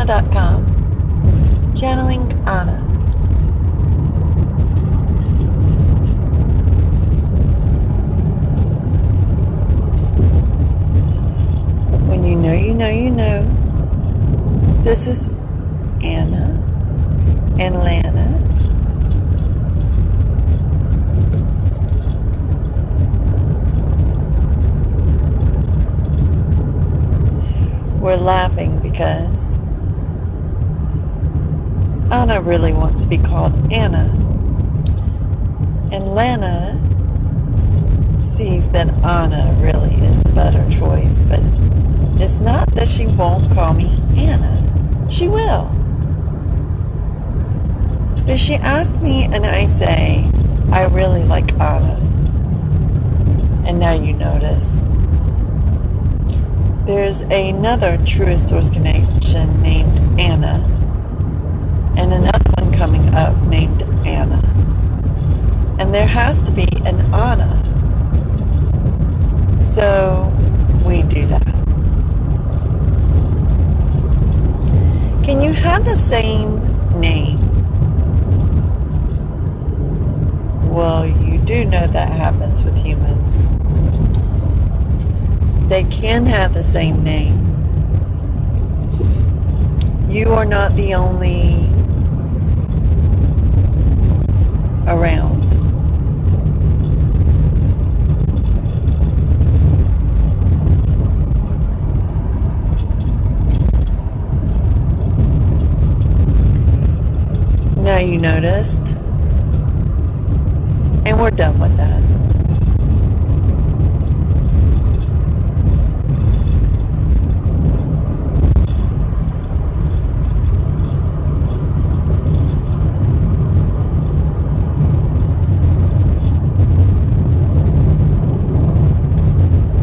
channelinganna.com. Channeling Anna. When you know, you know, you know. This is Anna and Lana. We're laughing because Anna really wants to be called Anna. And Lana sees that Anna really is the better choice, but it's not that she won't call me Anna. She will. But she asks me, and I say, I really like Anna. And now you notice. There's another Truest Source Connection named Anna, and another one coming up named Anna. And there has to be an Anna. So we do that. Can you have the same name? Well, you do know that happens with humans. They can have the same name. You are not the only around. Now you noticed. And we're done with that.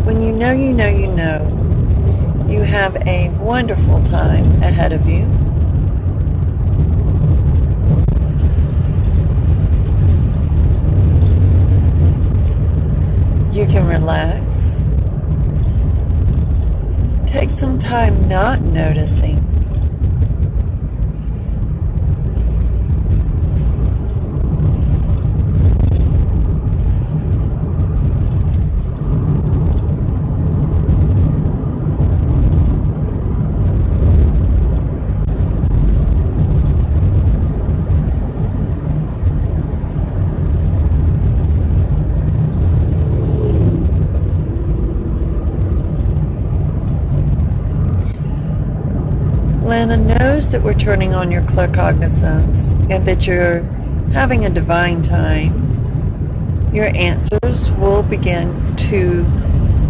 When you know you know you have a wonderful time ahead of you. You can relax. Take some time not noticing. Lana knows that we're turning on your claircognizance and that you're having a divine time. Your answers will begin to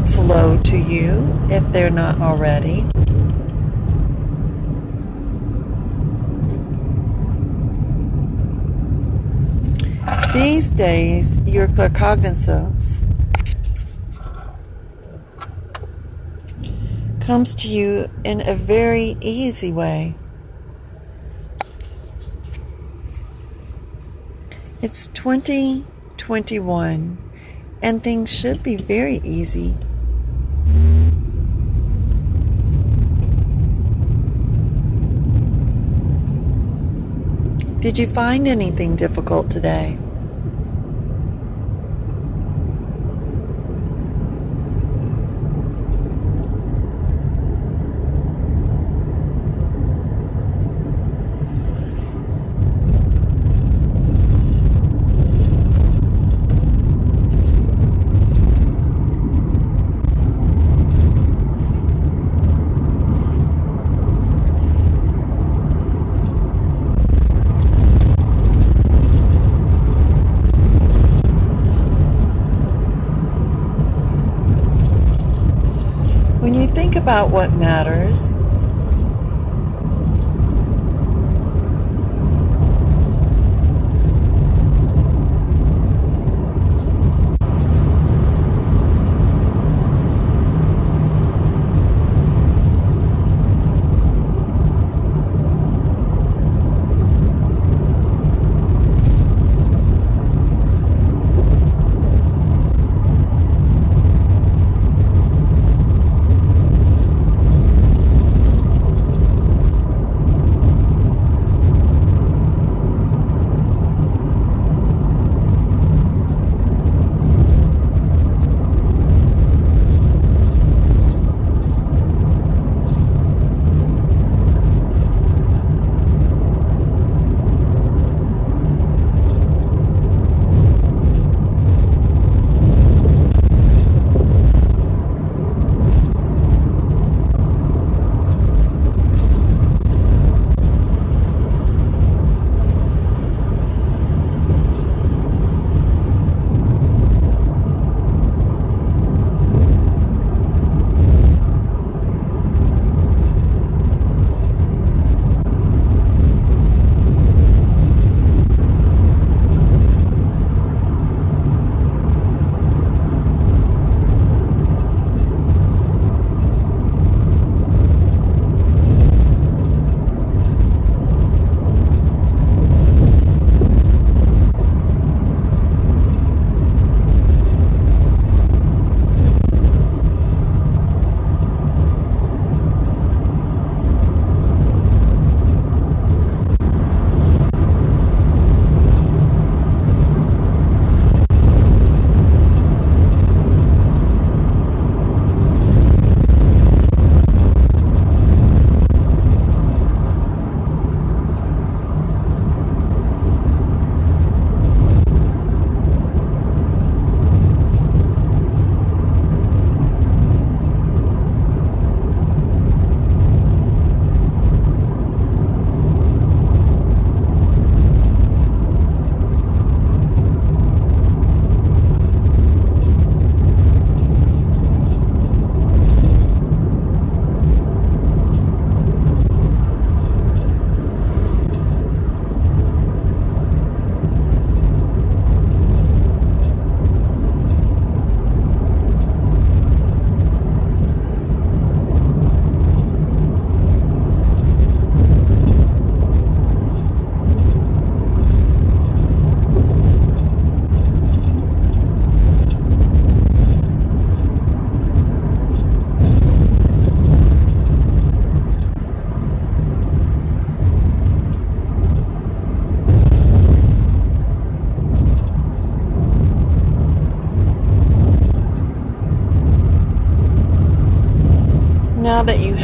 flow to you if they're not already. These days, your claircognizance comes to you in a very easy way. It's 2021 and things should be very easy. Did you find anything difficult today? When you think about what matters,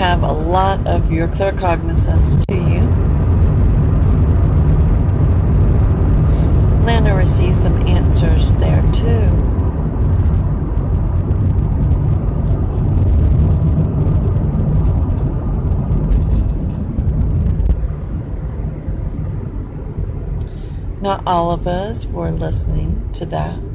have a lot of your claircognizance to you, Lana receives some answers there too. Not all of us were listening to that.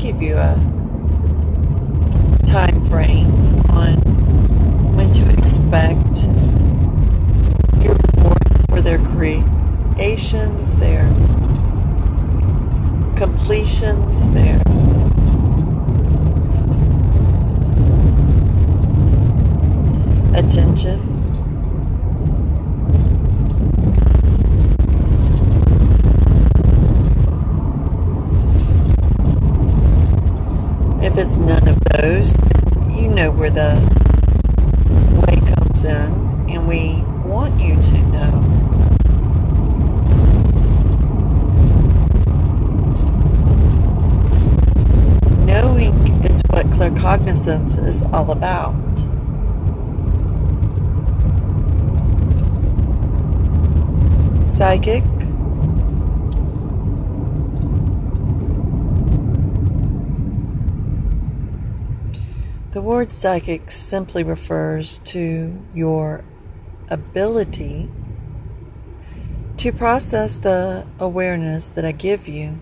Give you a time frame on when to expect your report for their creations, their completions, their attention. If it's none of those, you know where the way comes in, and we want you to know. Knowing is what claircognizance is all about. psychic The word psychic simply refers to your ability to process the awareness that I give you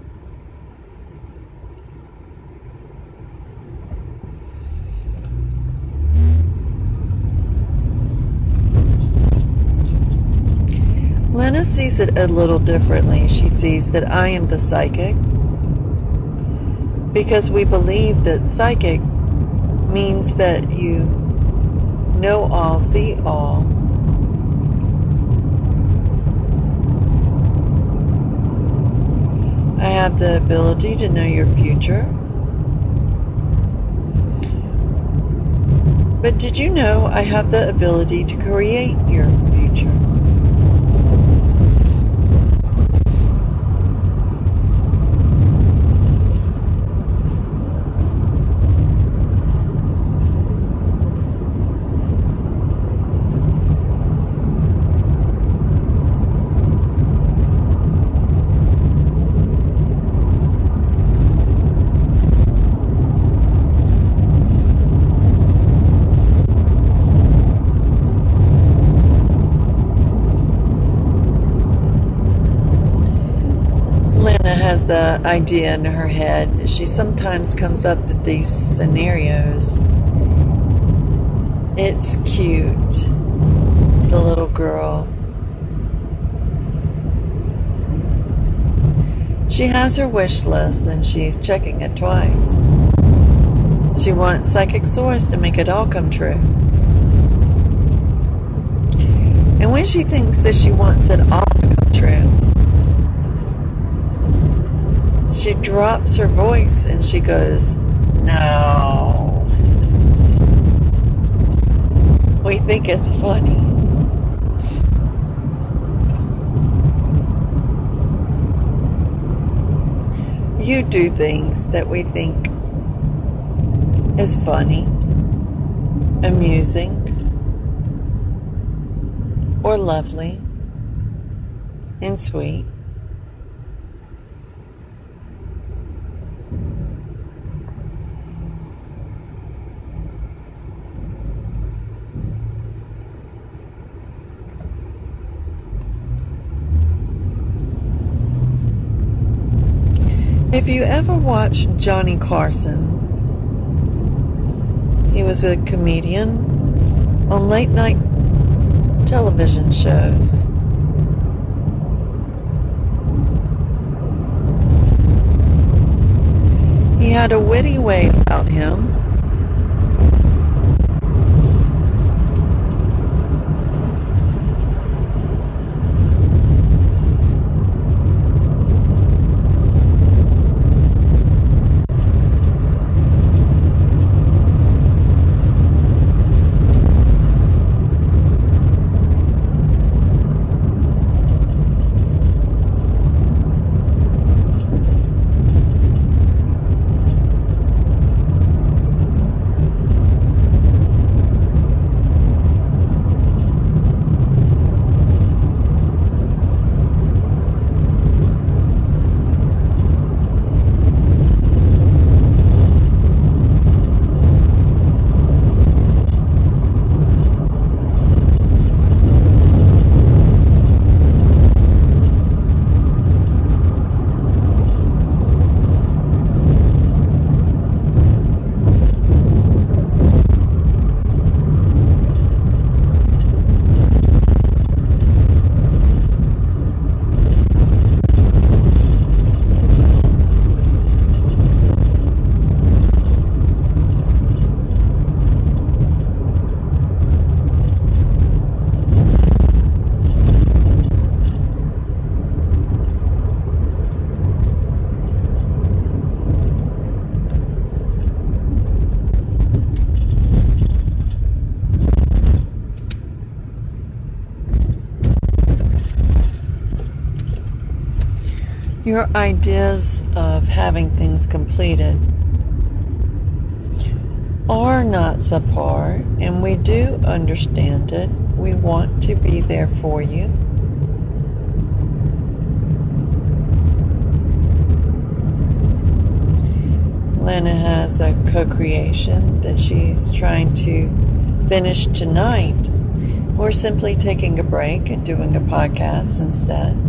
Lena sees it a little differently. She sees that I am the psychic because we believe that psychic means that you know all, see all. I have the ability to know your future. But did you know I have the ability to create your idea in her head. She sometimes comes up with these scenarios. It's cute. It's the little girl. She has her wish list and she's checking it twice. She wants Psychic Source to make it all come true. And when she thinks that she wants it all to come true, she drops her voice and she goes, No. We think it's funny. You do things that we think is funny, amusing, or lovely and sweet. If you ever watched Johnny Carson, he was a comedian on late night television shows. He had a witty way about him your ideas of having things completed are not subpar, and we do understand it. We want to be there for you. Lana has a co creation that she's trying to finish tonight. We're simply taking a break and doing a podcast instead.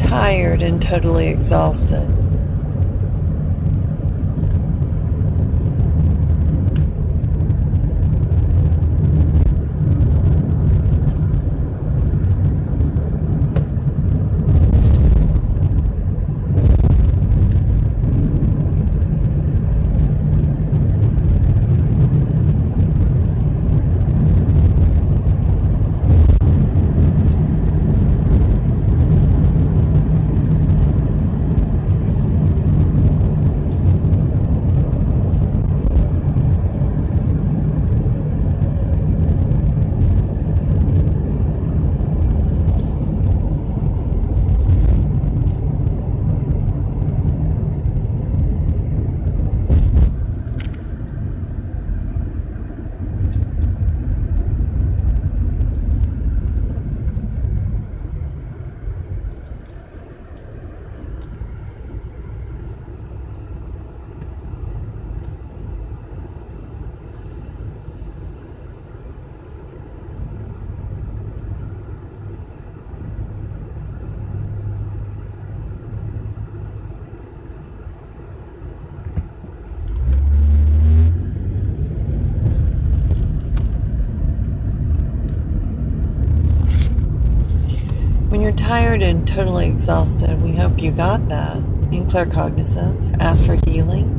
Tired and totally exhausted. When you're tired and totally exhausted, we hope you got that in claircognizance. Ask for healing.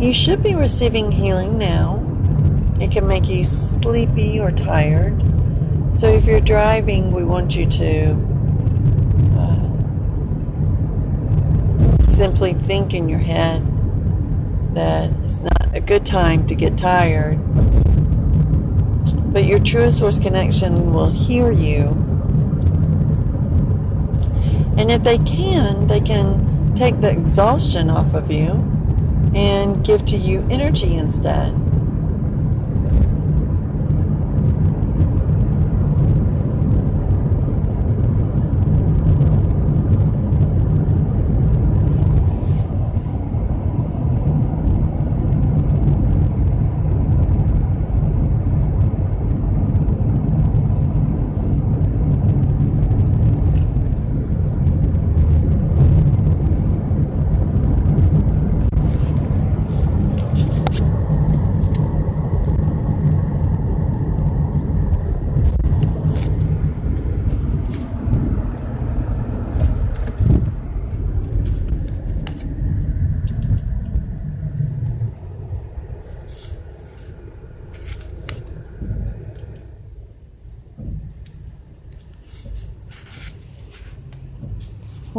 You should be receiving healing now. It can make you sleepy or tired. So if you're driving, we want you to uh, simply think in your head that it's not a good time to get tired but your true source connection will hear you. And if they can, they can take the exhaustion off of you and give to you energy instead.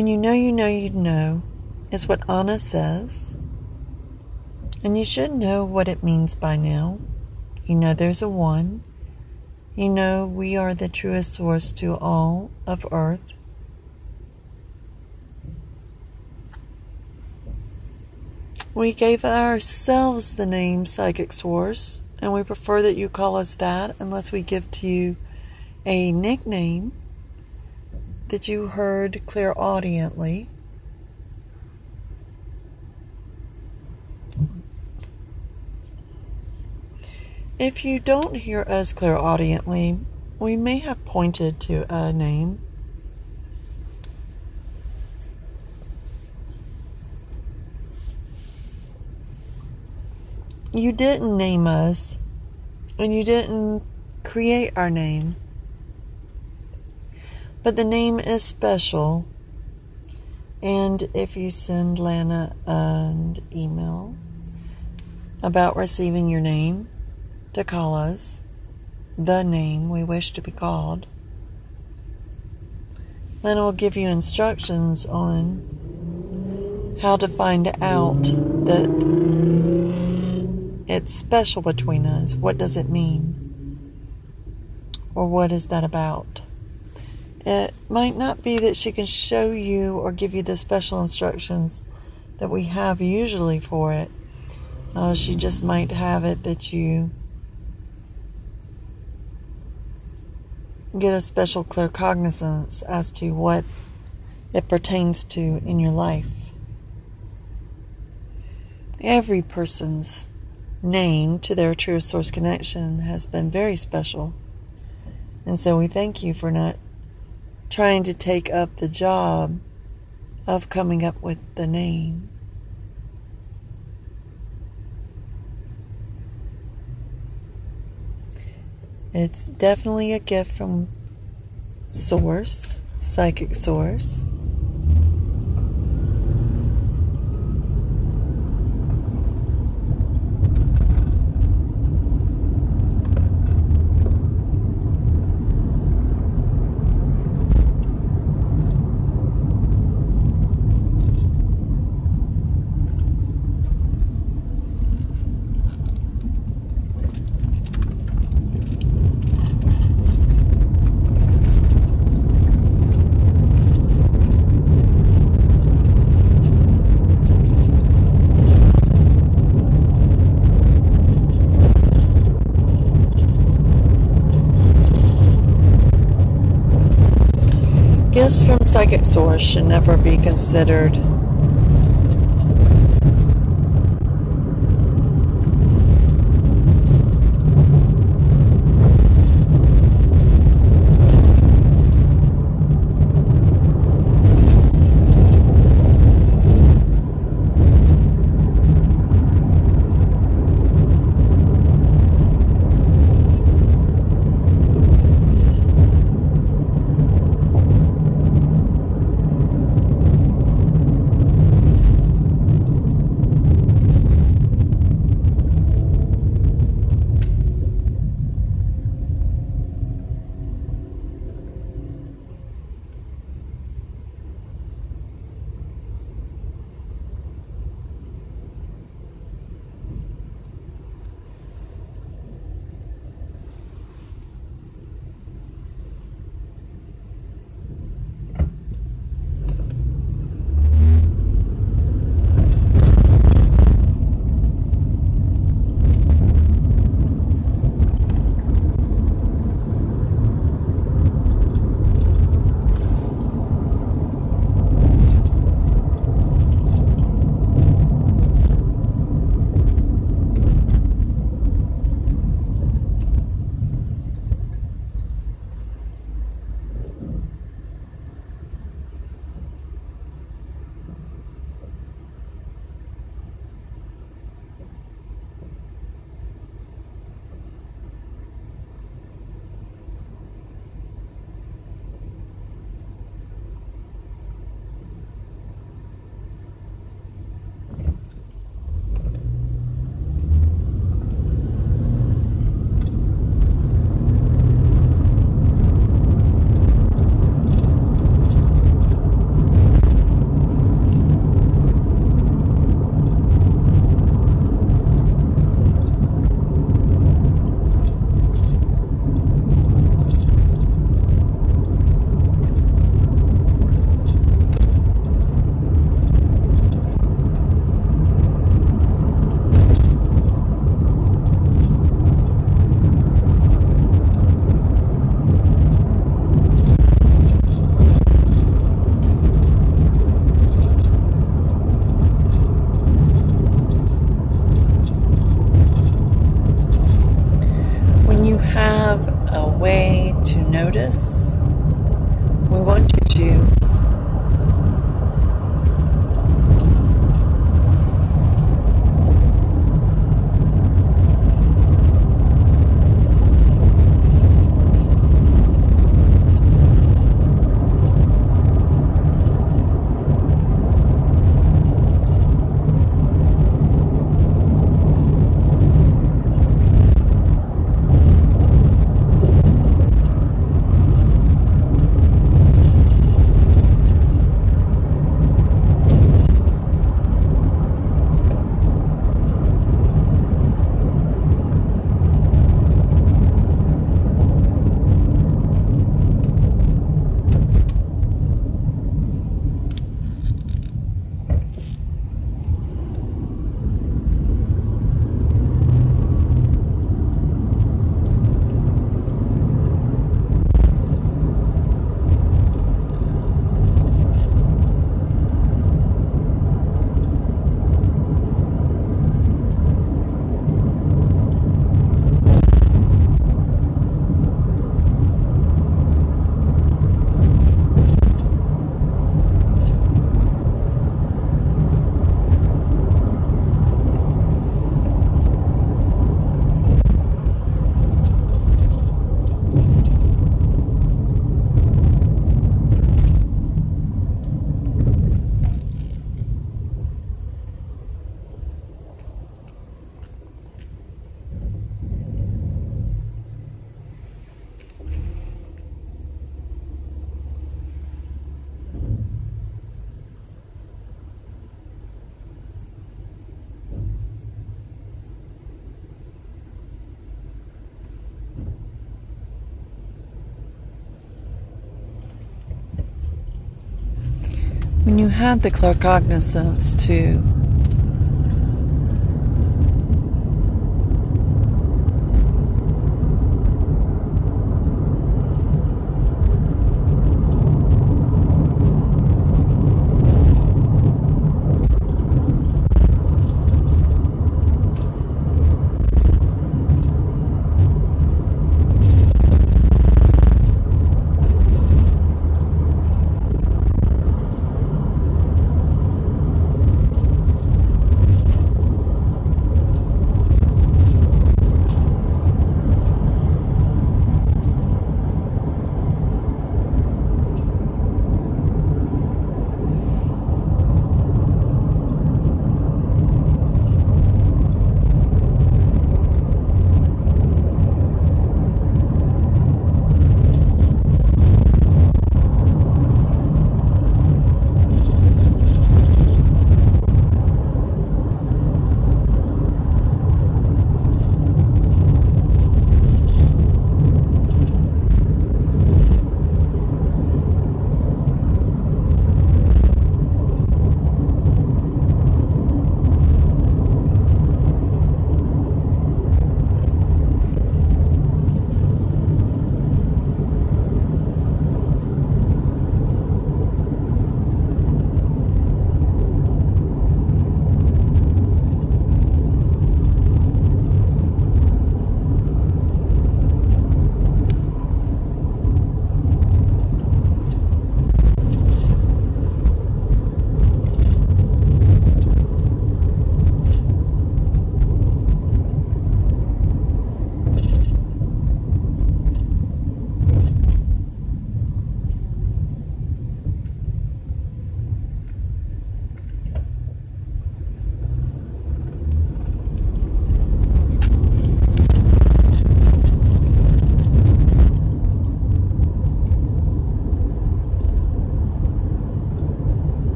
When you know you know you know is what Anna says. And you should know what it means by now. You know there's a one. You know we are the truest source to all of earth. We gave ourselves the name Psychic Source, and we prefer that you call us that unless we give to you a nickname that you heard clairaudiently. If you don't hear us clairaudiently, we may have pointed to a name. You didn't name us, and you didn't create our name. But the name is special. And if you send Lana an email about receiving your name to call us, the name we wish to be called, Lana will give you instructions on how to find out that it's special between us. What does it mean? Or what is that about? It might not be that she can show you or give you the special instructions that we have usually for it. Uh, she just might have it that you get a special claircognizance as to what it pertains to in your life. Every person's name to their true source connection has been very special. And so we thank you for not trying to take up the job of coming up with the name. It's definitely a gift from Source, Psychic Source. Gifts from psychic source should never be considered had the claircognizance to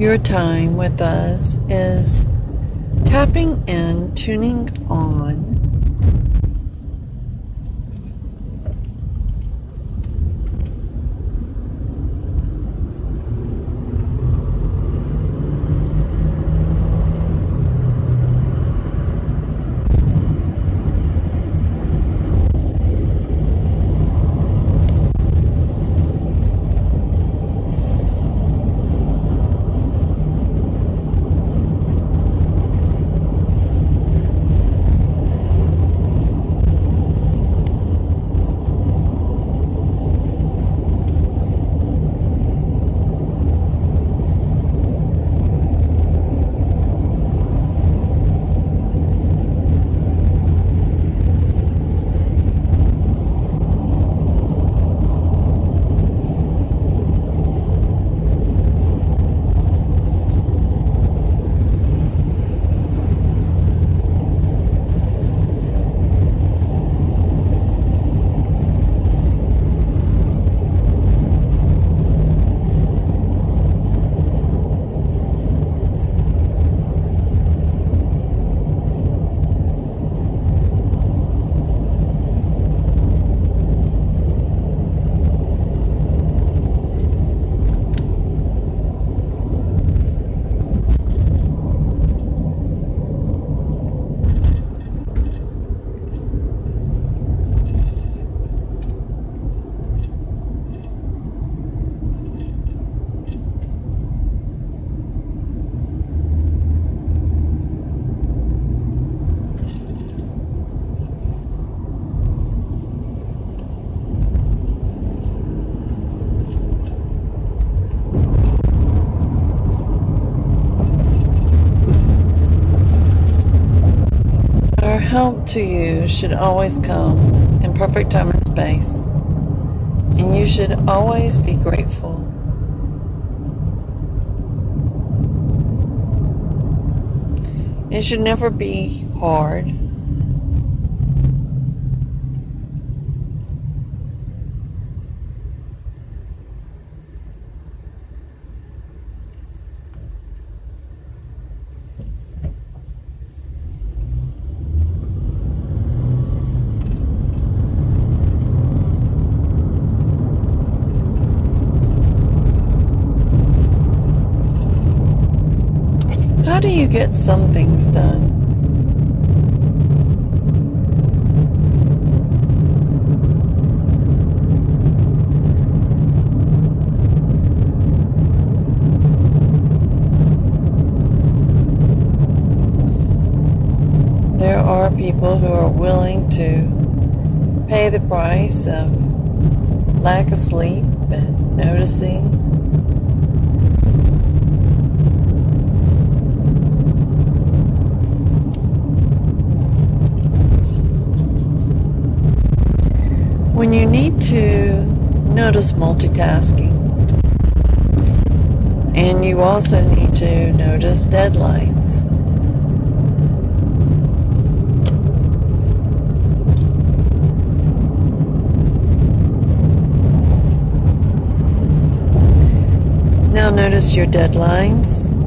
your time with us is tapping in, tuning help to you should always come in perfect time and space. And you should always be grateful. It should never be hard. How do you get some things done? There are people who are willing to pay the price of lack of sleep and noticing when you need to notice multitasking. And you also need to notice deadlines. Now notice your deadlines.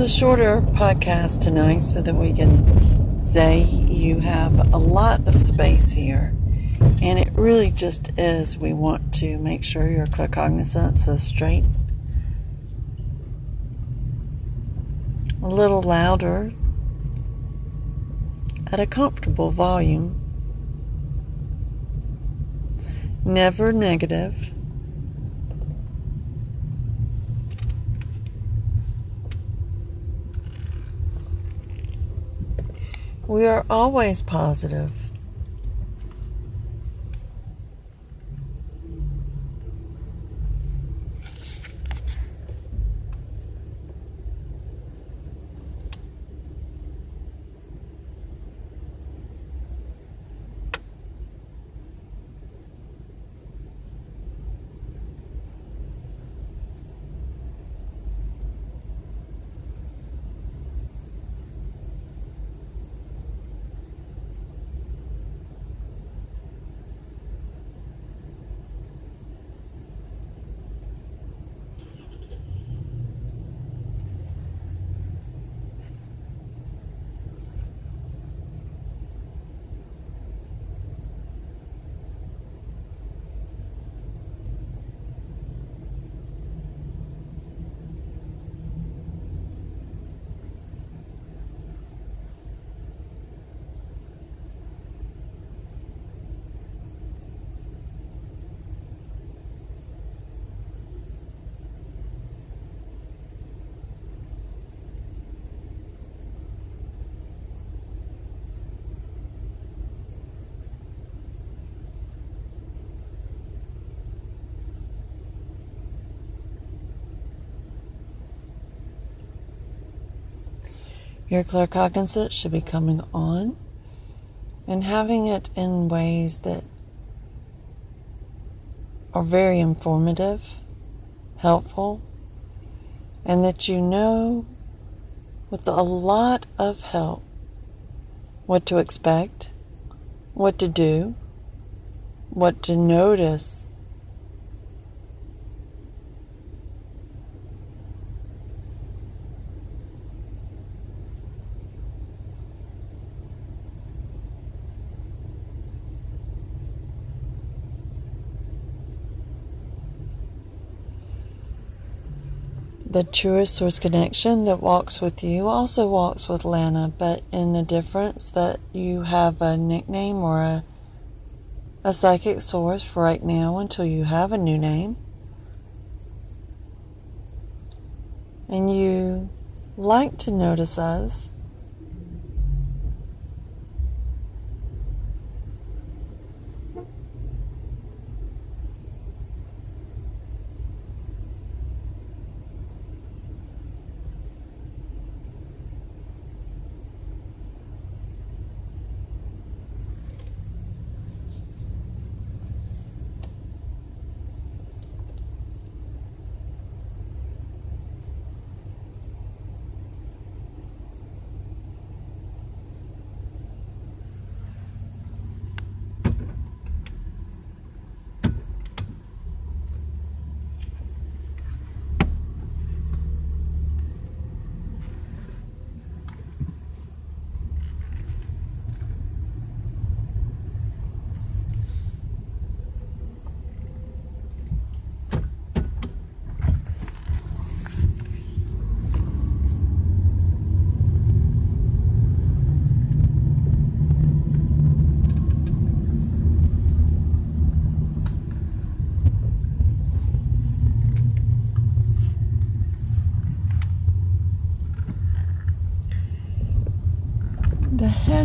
A shorter podcast tonight so that we can say you have a lot of space here. And it really just is, we want to make sure your claircognizance is straight. A little louder at a comfortable volume. Never negative. We are always positive. Your claircognizance should be coming on and having it in ways that are very informative, helpful, and that you know with a lot of help what to expect, what to do, what to notice The truest source connection that walks with you also walks with Lana, but in the difference that you have a nickname or a, a psychic source for right now until you have a new name. And you like to notice us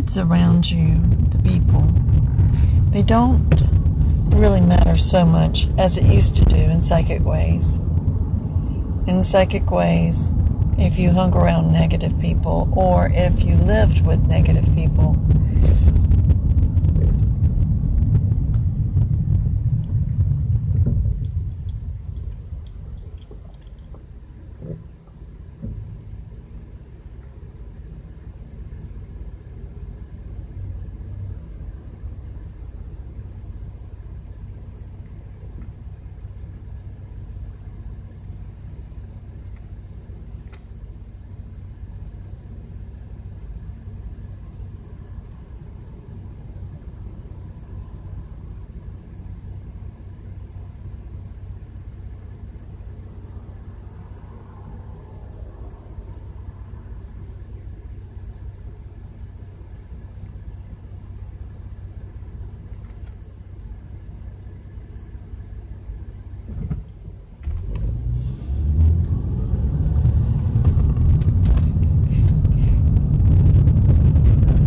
heads around you, the people, they don't really matter so much as it used to do in psychic ways. In psychic ways, if you hung around negative people or if you lived with negative people,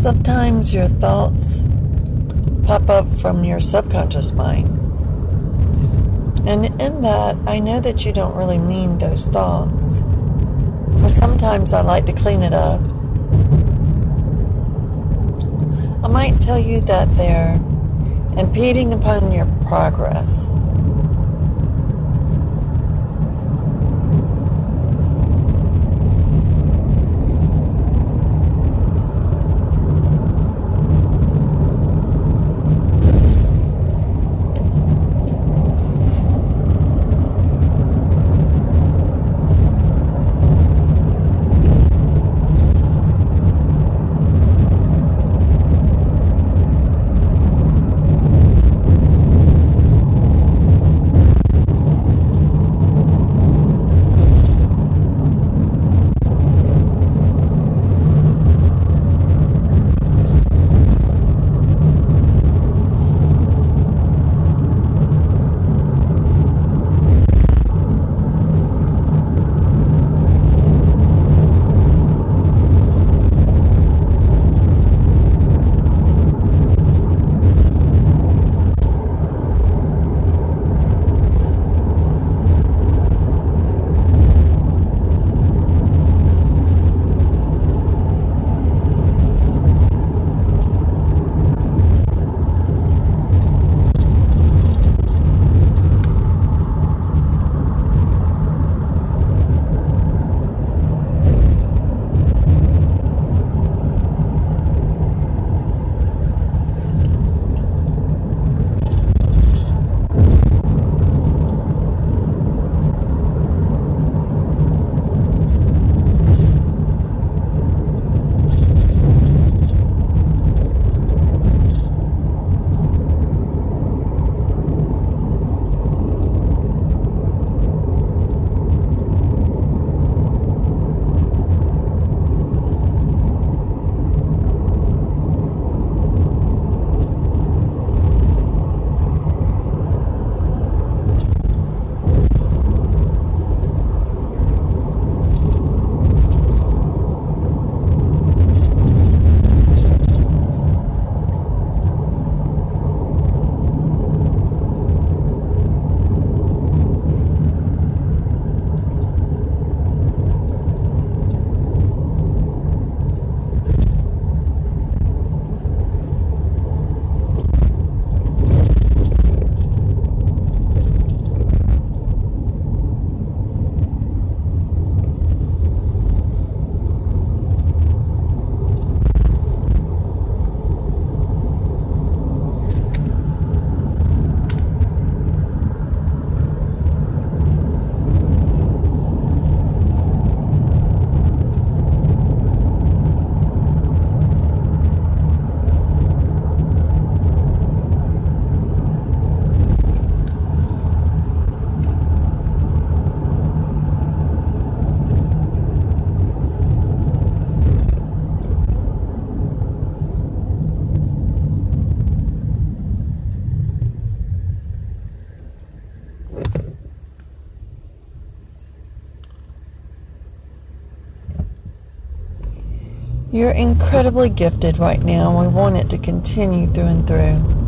Sometimes your thoughts pop up from your subconscious mind. And in that, I know that you don't really mean those thoughts. But sometimes I like to clean it up. I might tell you that they're impeding upon your progress. Incredibly gifted right now, and we want it to continue through and through.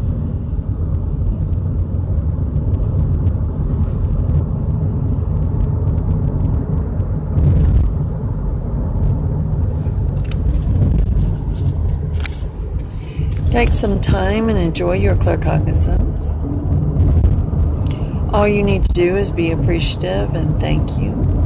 Take some time and enjoy your claircognizance. All you need to do is be appreciative and thank you.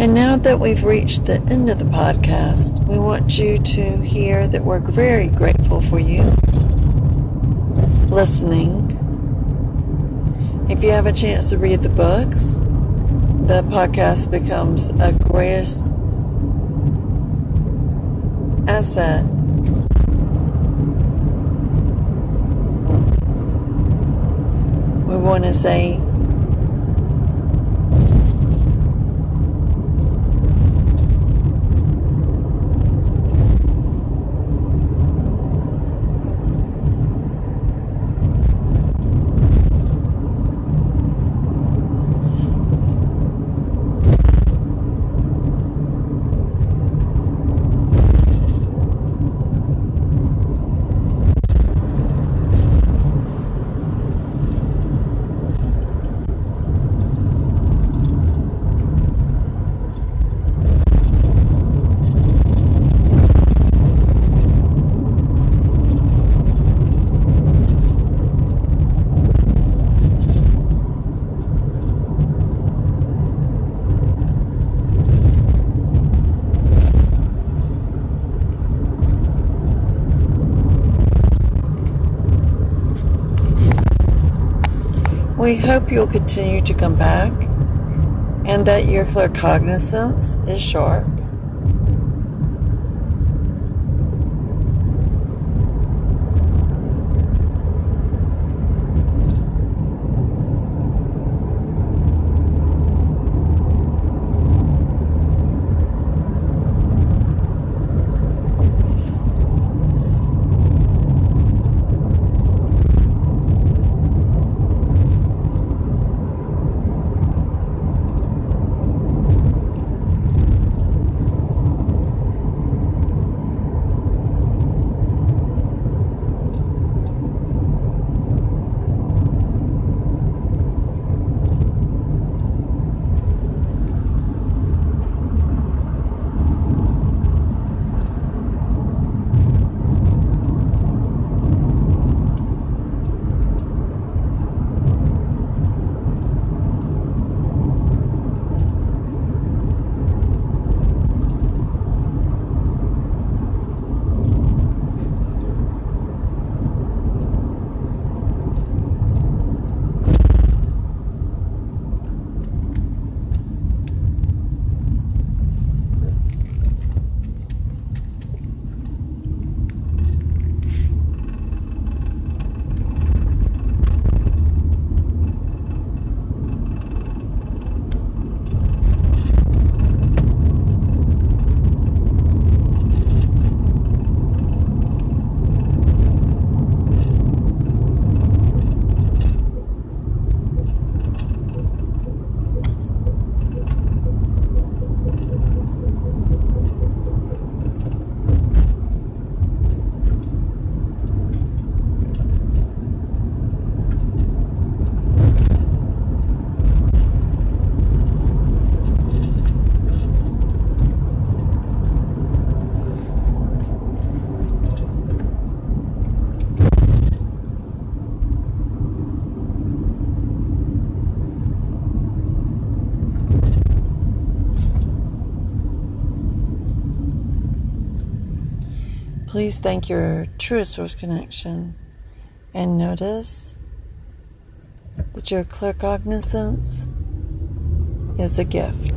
And now that we've reached the end of the podcast, we want you to hear that we're very grateful for you listening. If you have a chance to read the books, the podcast becomes a greatest asset. We want to say We hope you'll continue to come back and that your claircognizance is sharp. Please thank your truest source connection and notice that your claircognizance is a gift.